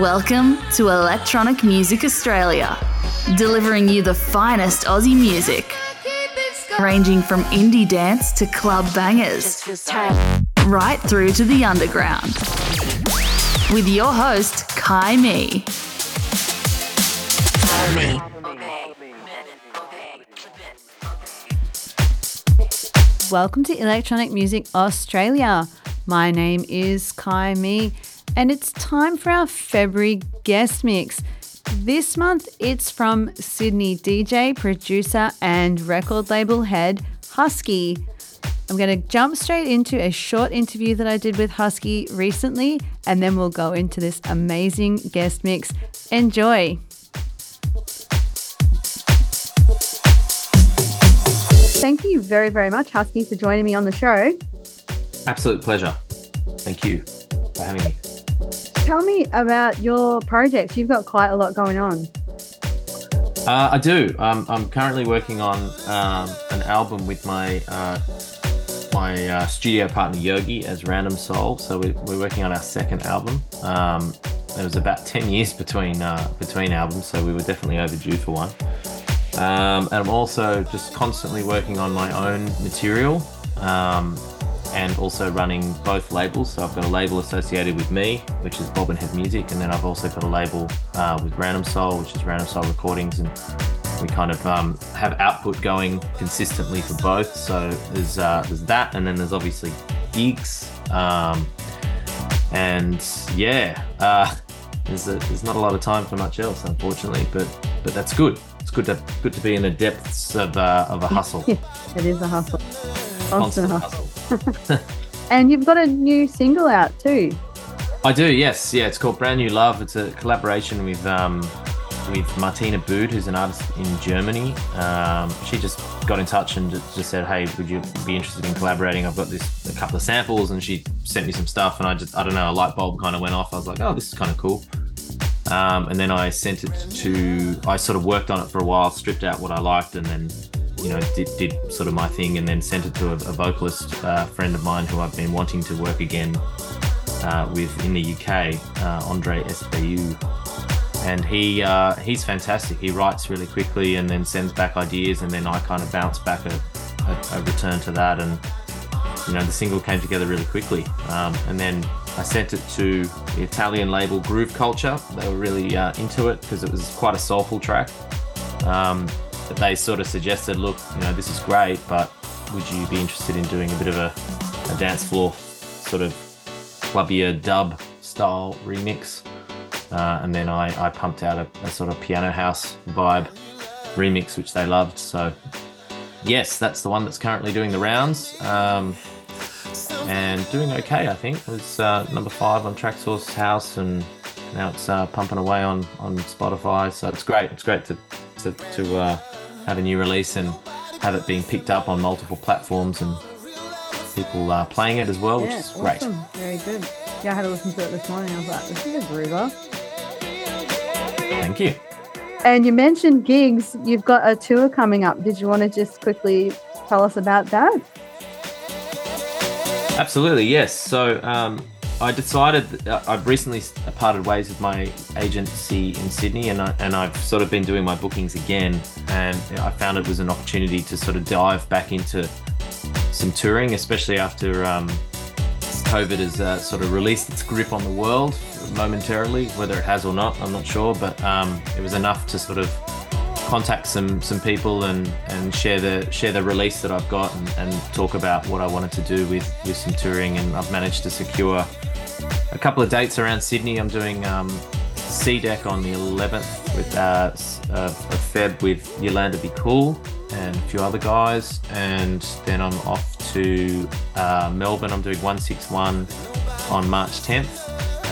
Welcome to Electronic Music Australia, delivering you the finest Aussie music, ranging from indie dance to club bangers, right through to the underground. With your host, Kai Me. Welcome to Electronic Music Australia. My name is Kai Me, and it's time for our February guest mix. This month, it's from Sydney DJ, producer, and record label head Husky. I'm going to jump straight into a short interview that I did with Husky recently, and then we'll go into this amazing guest mix. Enjoy. Thank you very, very much, Husky, for joining me on the show. Absolute pleasure. Thank you for having me. Tell me about your projects. You've got quite a lot going on. Uh, I do. Um, I'm currently working on um, an album with my uh, my uh, studio partner Yogi as Random Soul. So we're, we're working on our second album. Um, there was about ten years between uh, between albums, so we were definitely overdue for one. Um, and I'm also just constantly working on my own material um, and also running both labels. So I've got a label associated with me, which is Bobbin Head Music, and then I've also got a label uh, with Random Soul, which is Random Soul Recordings, and we kind of um, have output going consistently for both. So there's uh, there's that, and then there's obviously gigs, um, and yeah, uh, there's a, there's not a lot of time for much else, unfortunately, but but that's good It's good to good to be in the depths of uh, of a hustle. it is a hustle, constant, hustle. hustle. and you've got a new single out too. I do, yes, yeah. It's called Brand New Love. It's a collaboration with um, with Martina Budde, who's an artist in Germany. Um, she just got in touch and just said, "Hey, would you be interested in collaborating? I've got this a couple of samples," and she sent me some stuff, and I just I don't know, a light bulb kind of went off. I was like, "Oh, this is kind of cool." Um, and then I sent it to, I sort of worked on it for a while, stripped out what I liked, and then, you know, did, did sort of my thing, and then sent it to a, a vocalist uh, friend of mine who I've been wanting to work again uh, with in the UK, uh, Andre Espeut. And he uh, he's fantastic. He writes really quickly and then sends back ideas, and then I kind of bounce back a, a, a return to that. And, you know, the single came together really quickly. Um, and then I sent it to the Italian label Groove Culture. They were really uh, into it because it was quite a soulful track. Um, but they sort of suggested, look, you know, this is great, but would you be interested in doing a bit of a, a dance floor sort of clubbier dub style remix? Uh, and then I, I pumped out a, a, sort of piano house vibe remix, which they loved. So, yes, that's the one that's currently doing the rounds. Um, and doing okay. I think it was uh, number five on Traxsource House, and now it's uh, pumping away on on Spotify. So it's great. It's great to to, to uh, have a new release and have it being picked up on multiple platforms and people uh, playing it as well, yeah, which is great. Very good. Yeah, I had to listen to it this morning. I was like, this is a groover. Thank you. And you mentioned gigs. You've got a tour coming up. Did you want to just quickly tell us about that? Absolutely, yes. So um, I decided I've recently parted ways with my agency in Sydney, and I, and I've sort of been doing my bookings again, and I found it was an opportunity to sort of dive back into some touring, especially after um, COVID has uh, sort of released its grip on the world momentarily, whether it has or not, I'm not sure, but um, it was enough to sort of contact some some people and and share the share the release that I've got and, and talk about what I wanted to do with with some touring and I've managed to secure a couple of dates around Sydney. I'm doing um, SeaDek on the 11th with uh, uh, Feb with Yolanda Be Cool and a few other guys, and then I'm off to uh, Melbourne. I'm doing 161 on March 10th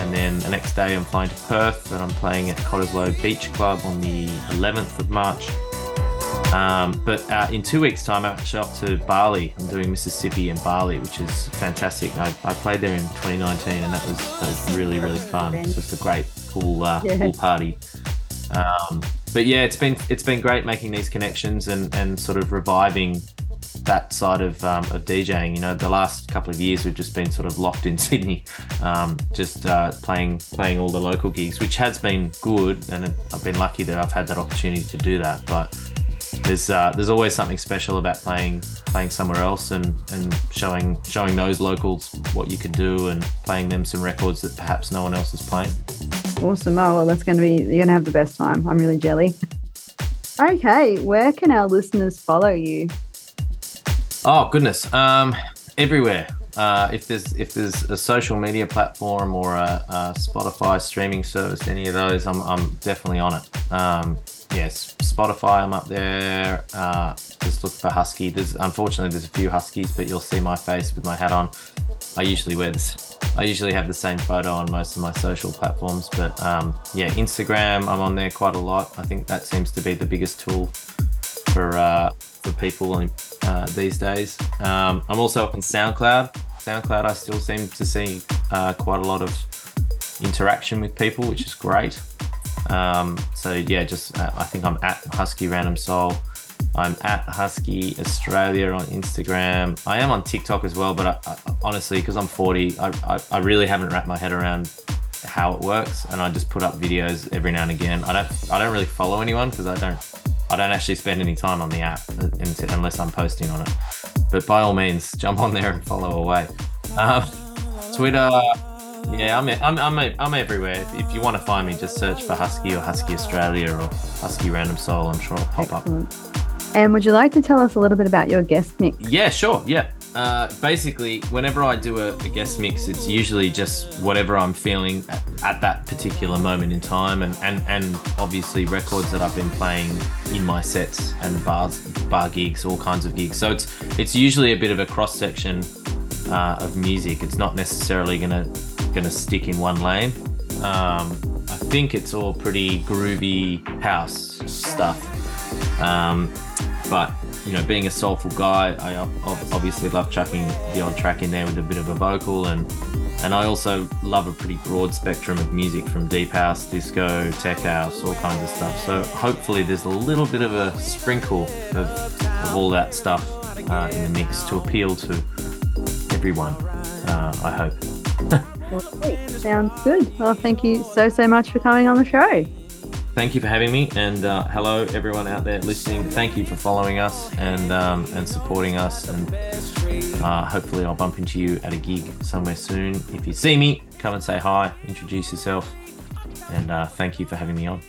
and then the next day, I'm flying to Perth, and I'm playing at Cottesloe Beach Club on the 11th of March. Um, but uh, in two weeks' time, I'm actually off to Bali. I'm doing Mrs Sippy and Bali, which is fantastic. I, I played there in 2019, and that was, that was really, really fun. It's just a great, cool, uh, yeah. party. Um, but yeah, it's been it's been great making these connections and, and sort of reviving that side of, um, of DJing. You know, the last couple of years we've just been sort of locked in Sydney, um, just uh, playing playing all the local gigs, which has been good, and I've been lucky that I've had that opportunity to do that. But there's uh, there's always something special about playing playing somewhere else and, and showing showing those locals what you can do and playing them some records that perhaps no one else is playing. Awesome! Oh well, that's going to be you're going to have the best time. I'm really jelly. Okay, where can our listeners follow you? Oh goodness, um, everywhere. Uh, if there's if there's a social media platform or a, a, Spotify streaming service, any of those, I'm, I'm definitely on it. Um, yes, Spotify, I'm up there. Uh, just look for Husky. There's unfortunately there's a few Huskies, but you'll see my face with my hat on. I usually wear this. I usually have the same photo on most of my social platforms, but um, yeah, Instagram, I'm on there quite a lot. I think that seems to be the biggest tool for uh, for people uh, these days. Um, I'm also up on SoundCloud. SoundCloud, I still seem to see uh, quite a lot of interaction with people, which is great. Um, so yeah, just uh, I think I'm at Husky Random Soul. I'm at Husky Australia on Instagram. I am on TikTok as well, but I, I, honestly, because I'm 40, I, I, really haven't wrapped my head around how it works, and I just put up videos every now and again. I don't I don't really follow anyone because I don't I don't actually spend any time on the app unless I'm posting on it. But by all means, jump on there and follow away. Um, Twitter yeah, I'm I'm I'm, I'm everywhere. If, if you want to find me, just search for Husky or Husky Australia or Husky Random Soul. I'm sure it'll pop Excellent. up. And would you like to tell us a little bit about your guest mix? Yeah, sure. Yeah. Uh, basically, whenever I do a, a, guest mix, it's usually just whatever I'm feeling at, at, that particular moment in time, and, and, and obviously records that I've been playing in my sets and bars, bar gigs, all kinds of gigs. So it's it's usually a bit of a cross section uh, of music. It's not necessarily going to going to stick in one lane. Um, I think it's all pretty groovy house stuff. Um, but you know, being a soulful guy, I obviously love chucking the odd track in there with a bit of a vocal, and and I also love a pretty broad spectrum of music from deep house, disco, tech house, all kinds of stuff. So hopefully, there's a little bit of a sprinkle of, of all that stuff uh, in the mix to appeal to everyone. Uh, I hope. Sounds good. Well, thank you so, so much for coming on the show. Thank you for having me, and uh, hello everyone out there listening. Thank you for following us and um, and supporting us, and uh, hopefully I'll bump into you at a gig somewhere soon. If you see me, come and say hi, introduce yourself, and uh, thank you for having me on.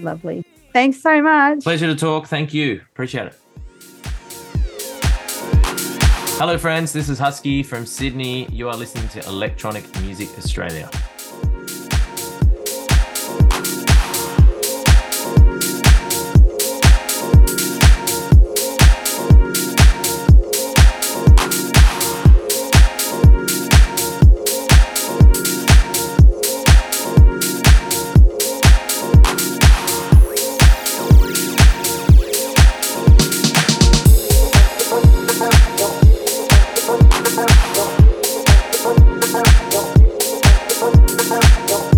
Lovely. Thanks so much. Pleasure to talk. Thank you. Appreciate it. Hello, friends. This is Husky from Sydney. You are listening to Electronic Music Australia. don't, not don't, don't, don't, don't,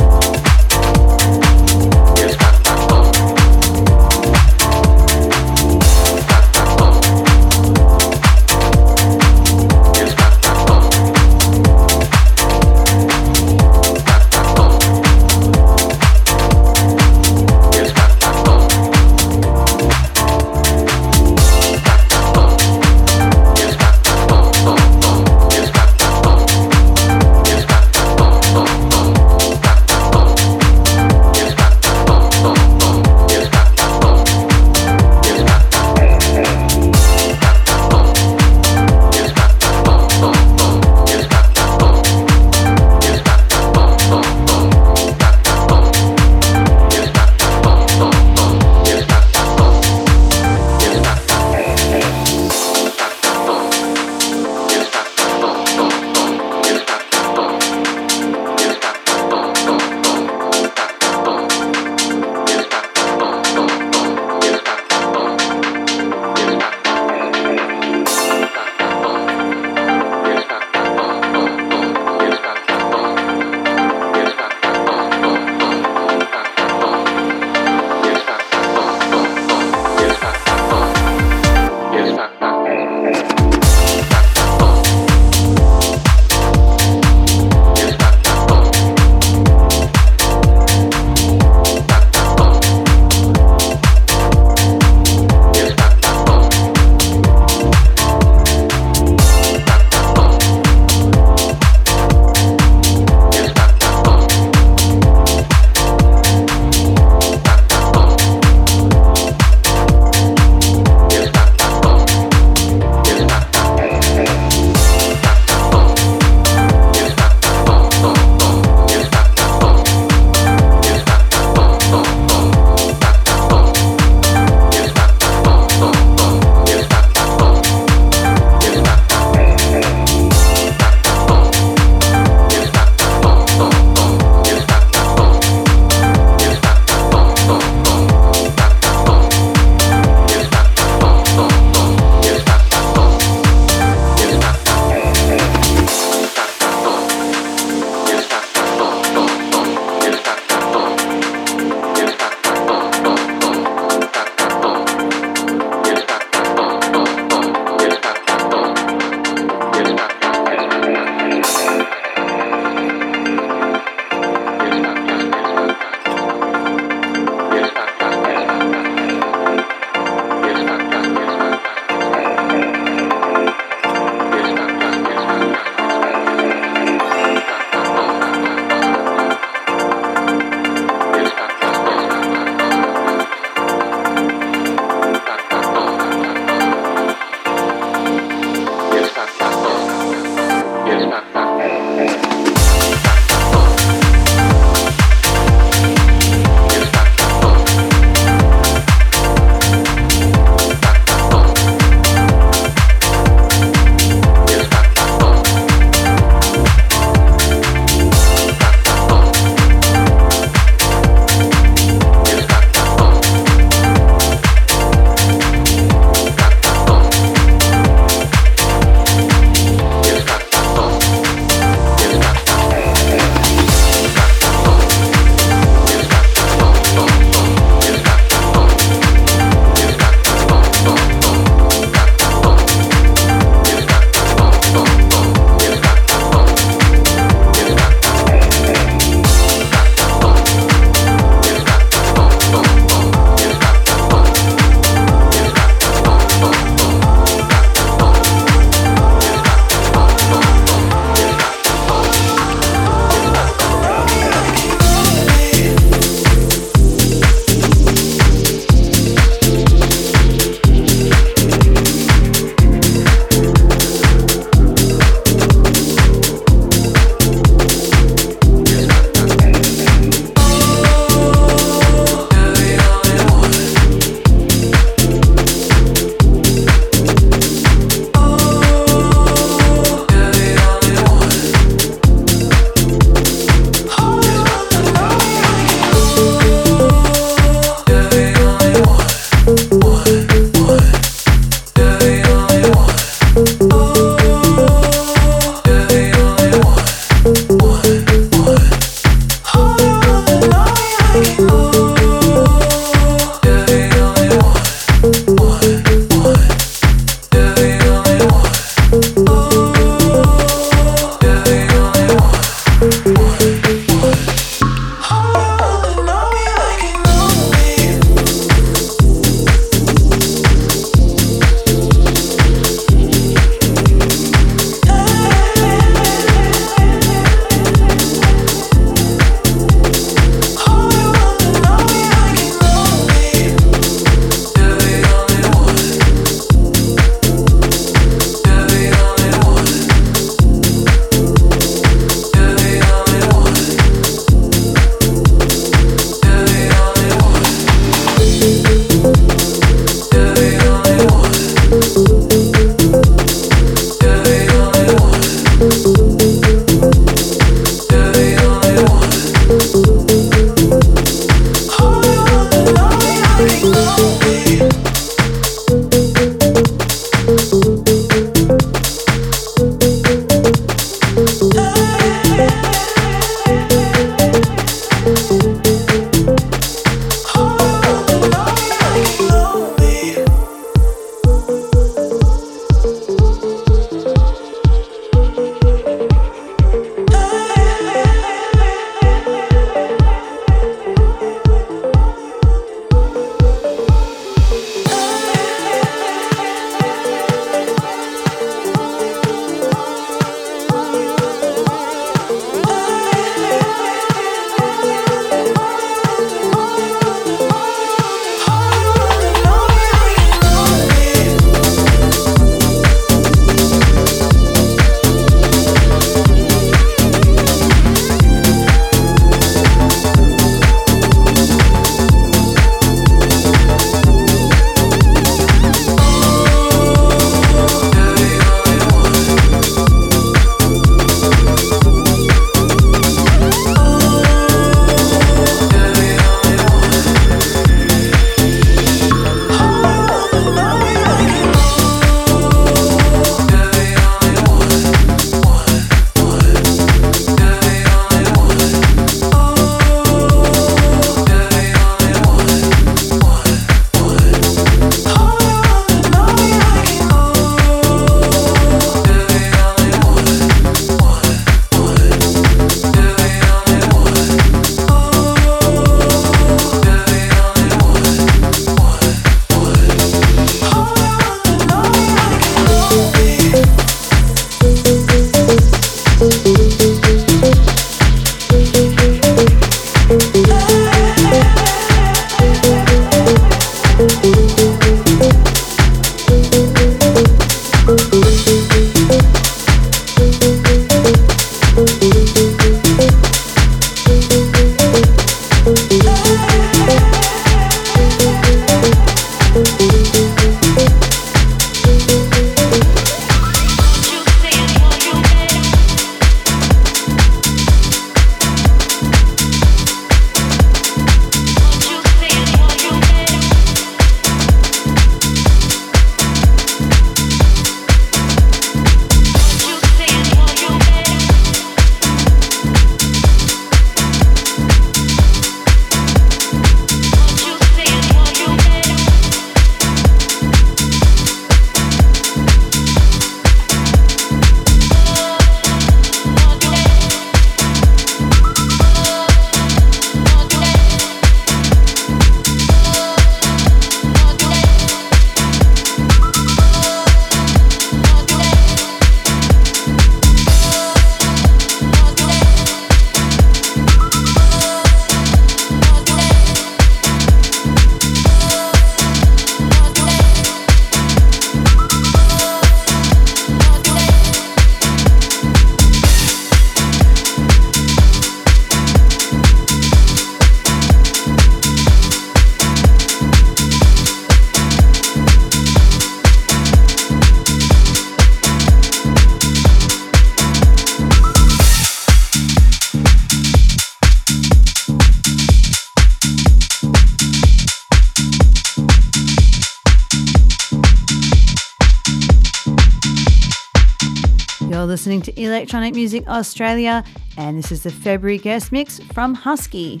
listening to Electronic Music Australia, and this is the February guest mix from Husky.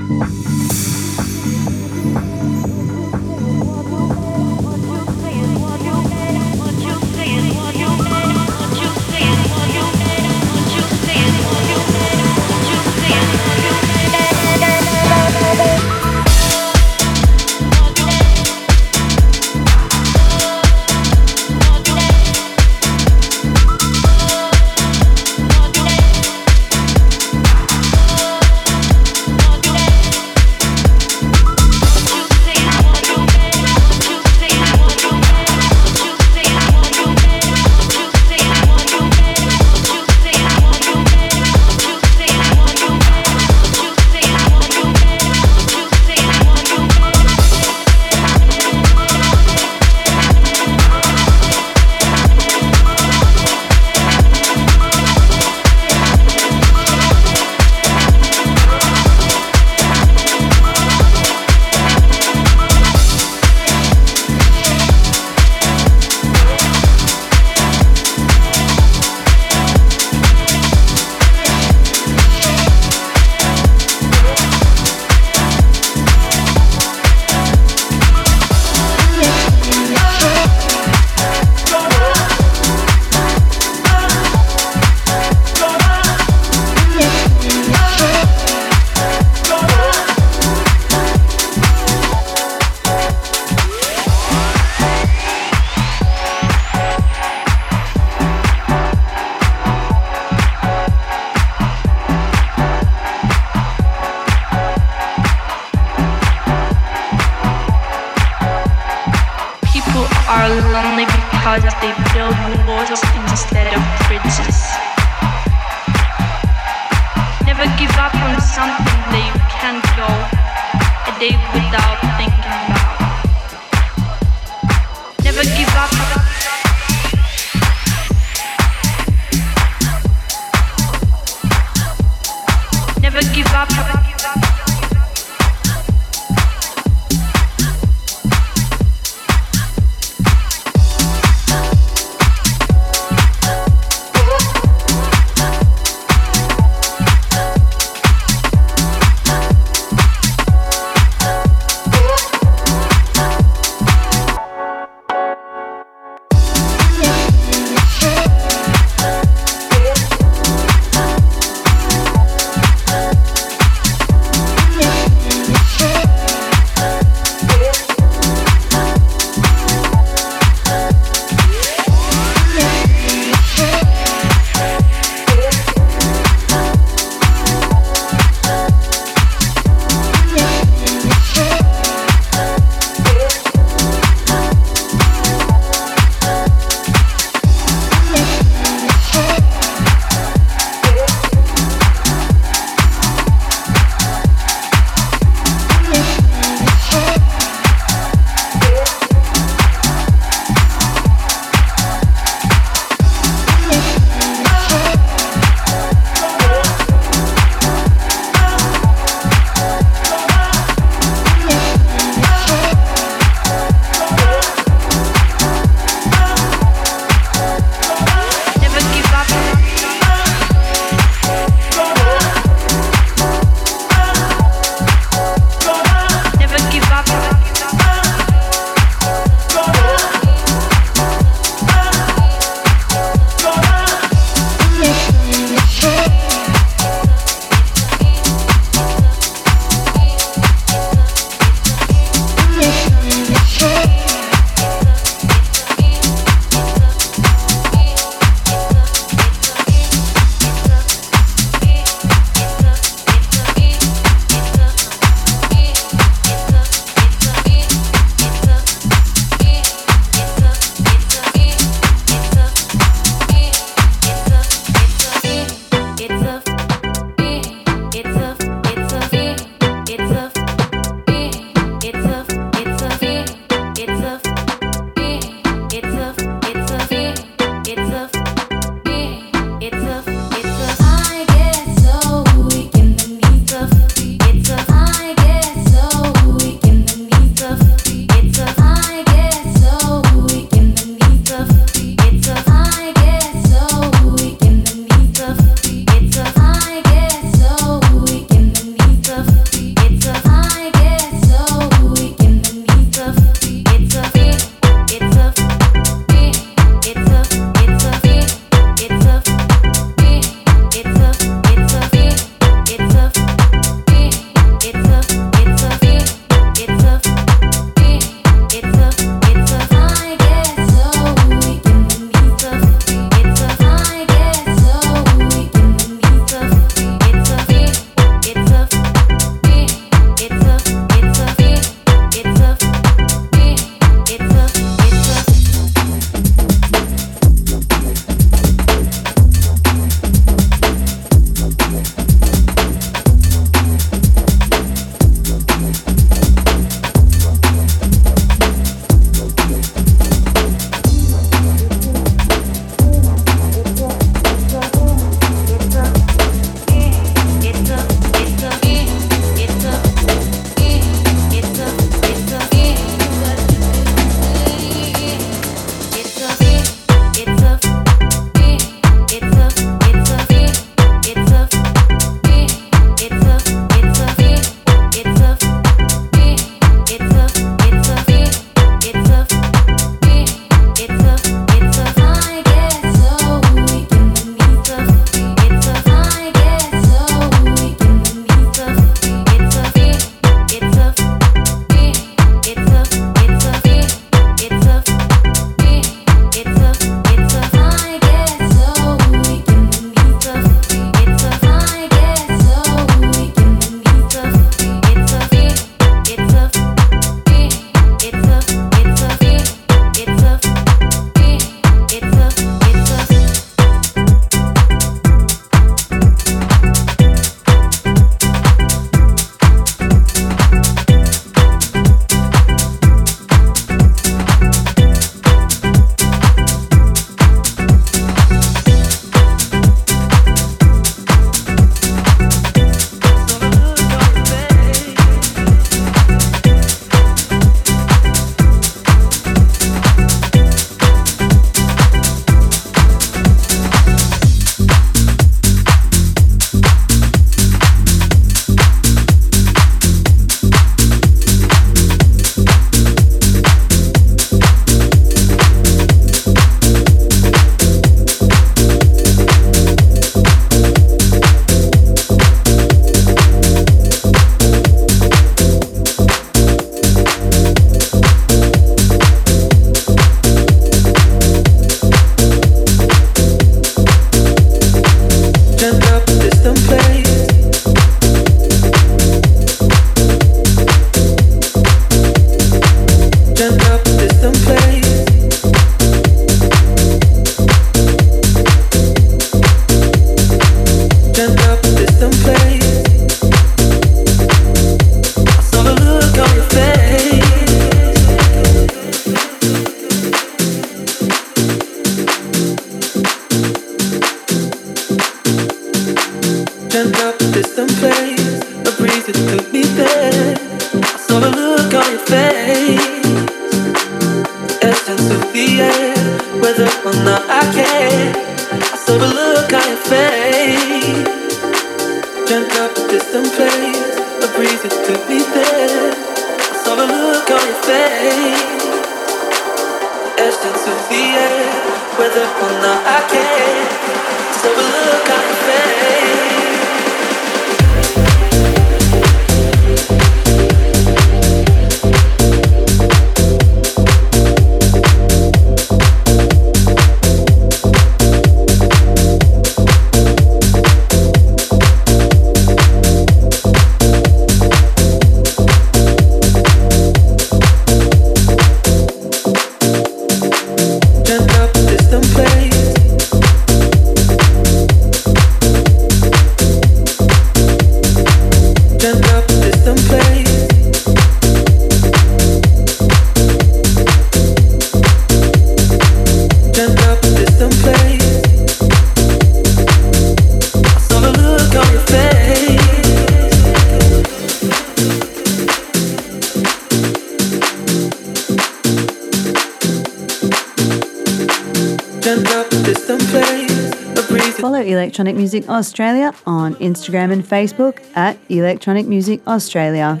Electronic Music Australia on Instagram and Facebook at Electronic Music Australia.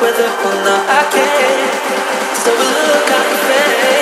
whether or not I can. So look face.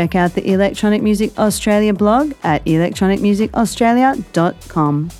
Check out the Electronic Music Australia blog at electronicmusicaustralia.com.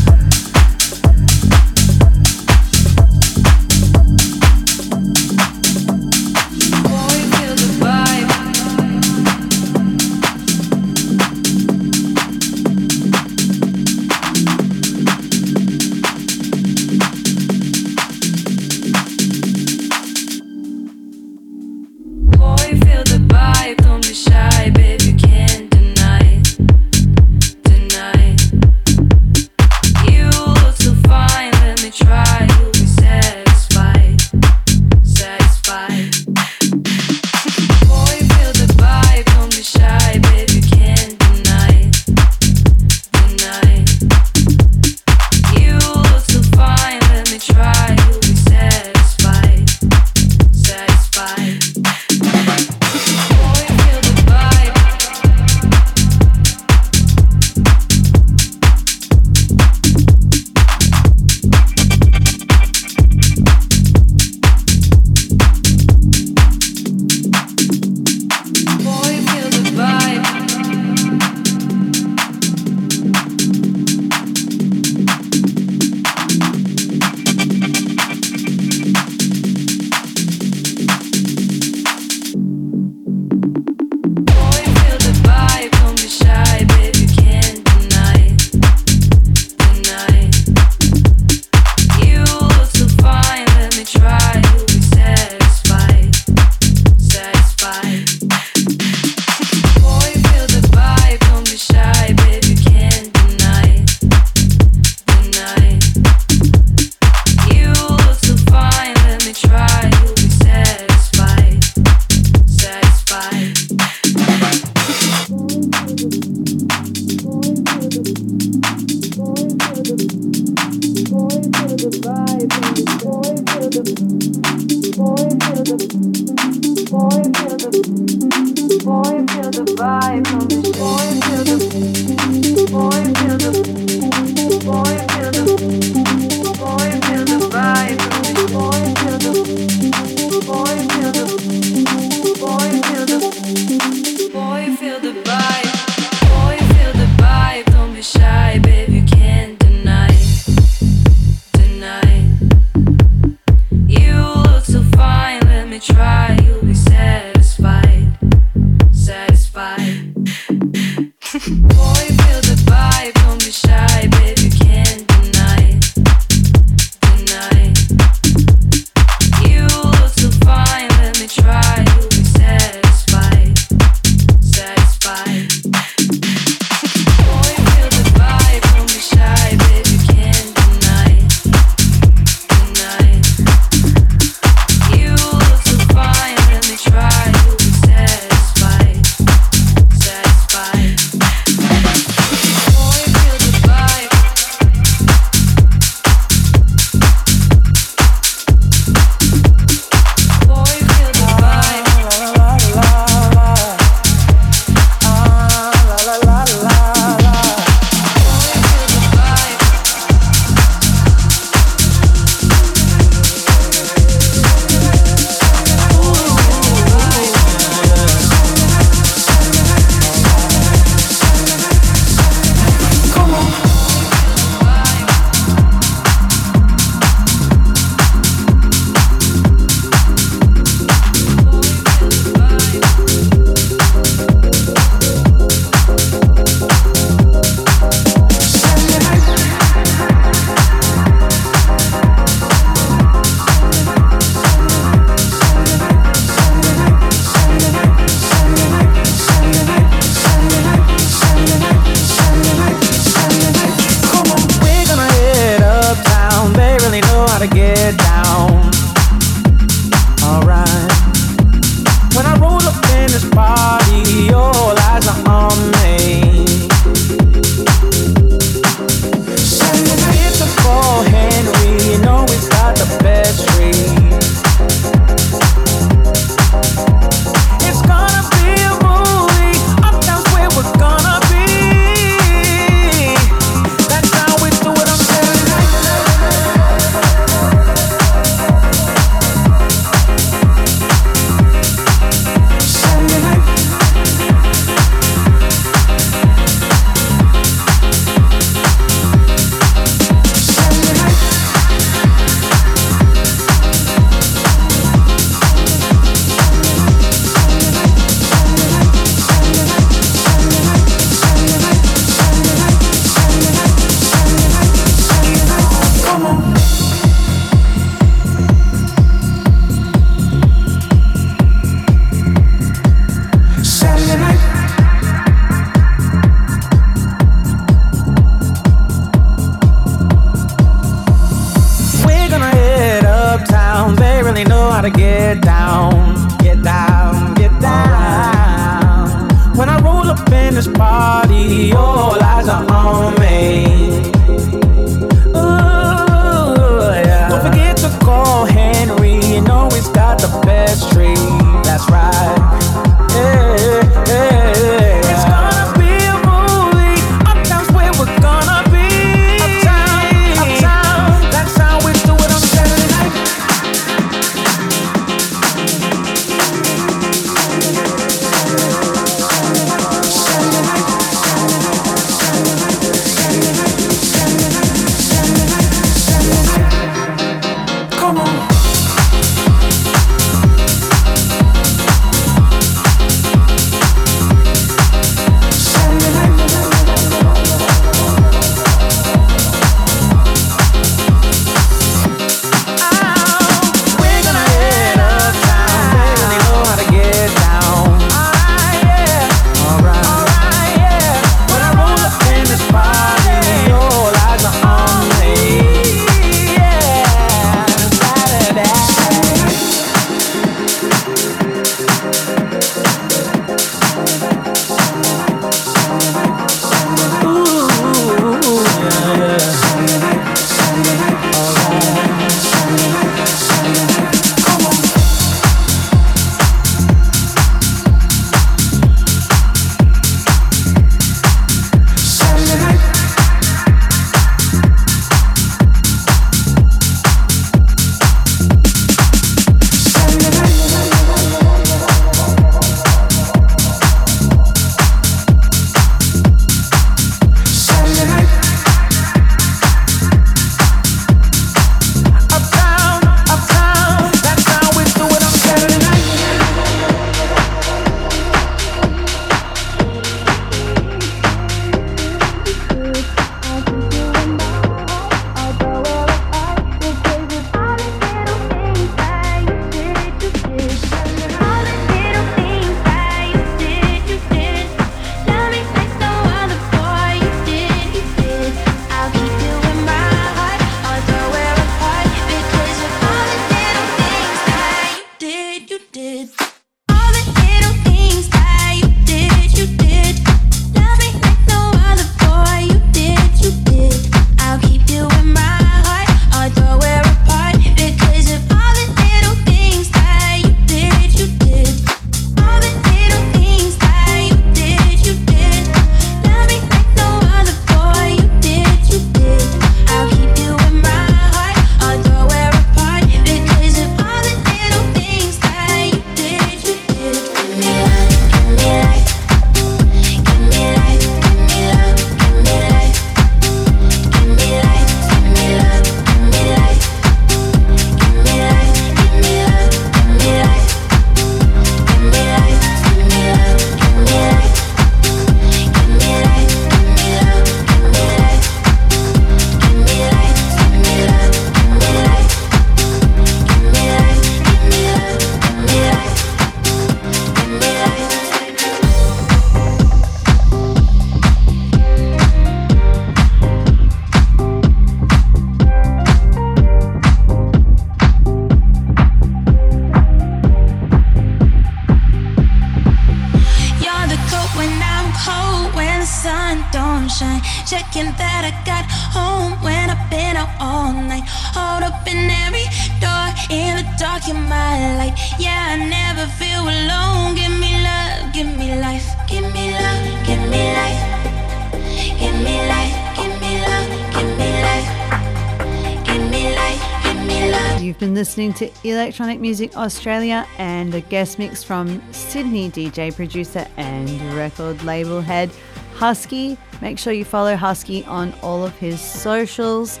Electronic Music Australia and a guest mix from Sydney DJ producer and record label head Husky. Make sure you follow Husky on all of his socials.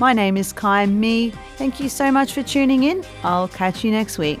My name is Kai. Thank you so much for tuning in. I'll catch you next week.